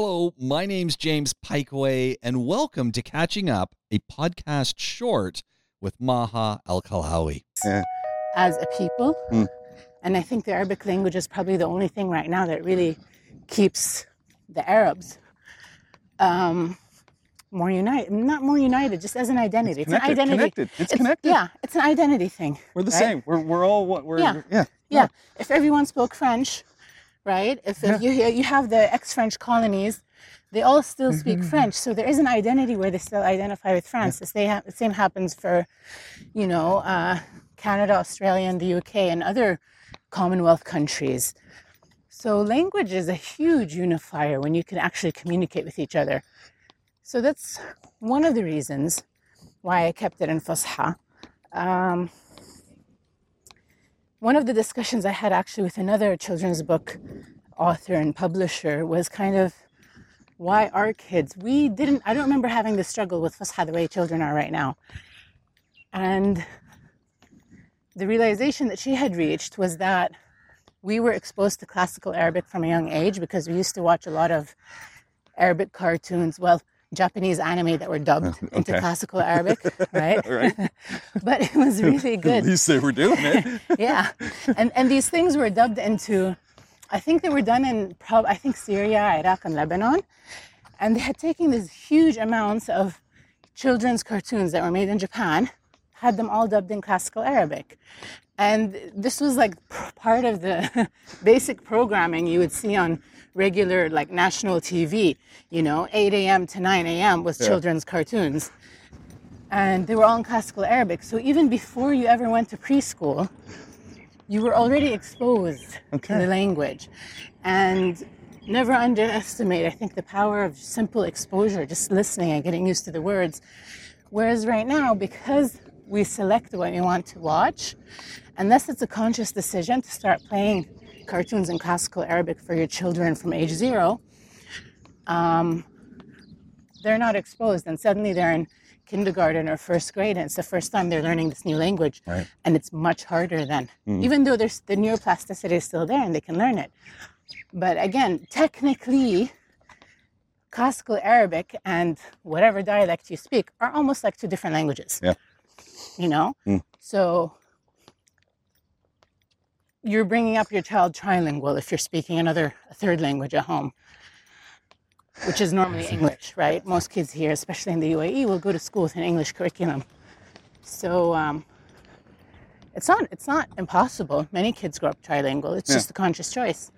Hello, my name's James Pikeway, and welcome to Catching Up, a podcast short with Maha AlKhalawi. as a people. Mm. And I think the Arabic language is probably the only thing right now that really keeps the Arabs um, more united. Not more united, just as an identity. It's, an connected, identity. connected. It's connected. Yeah, it's an identity thing. We're the right? same. We're, we're all what we're. Yeah. yeah. Yeah. If everyone spoke French, right? If, if you you have the ex-French colonies, they all still speak Mm-hmm. French. So there is an identity where they still identify with France. The same, ha- the same happens for, you know, uh, Canada, Australia, and the UK, and other Commonwealth countries. So language is a huge unifier when you can actually communicate with each other. So that's one of the reasons why I kept it in Fusha. Um, one of the discussions I had actually with another children's book author and publisher was kind of why our kids, we didn't, I don't remember having the struggle with Fusha the way children are right now. And the realization that she had reached was that we were exposed to classical Arabic from a young age because we used to watch a lot of Arabic cartoons, well, Japanese anime that were dubbed into classical Arabic, right? Right. but it was really good. At least they were doing it. Eh? yeah, and and these things were dubbed into, I think they were done in prob I think Syria, Iraq, and Lebanon, and they had taken these huge amounts of children's cartoons that were made in Japan, had them all dubbed in classical Arabic, and this was like part of the basic programming you would see on regular like national TV. You know, 8 a.m. to 9 a.m. was children's cartoons. And they were all in classical Arabic. So even before you ever went to preschool, you were already exposed to the language. And never underestimate, I think, the power of simple exposure, just listening and getting used to the words. Whereas right now, because we select what we want to watch, unless it's a conscious decision to start playing cartoons in classical Arabic for your children from age zero, um, they're not exposed. And suddenly they're in kindergarten or first grade, and it's the first time they're learning this new language. Right. And it's much harder then, even though there's the neuroplasticity is still there and they can learn it. But again, technically, classical Arabic and whatever dialect you speak are almost like two different languages. Yeah. You know? Mm. So you're bringing up your child trilingual if you're speaking another a third language at home, which is normally English, right? Most kids here, especially in the UAE, will go to school with an English curriculum. So um, it's not it's not impossible. Many kids grow up trilingual. It's Yeah. just a conscious choice.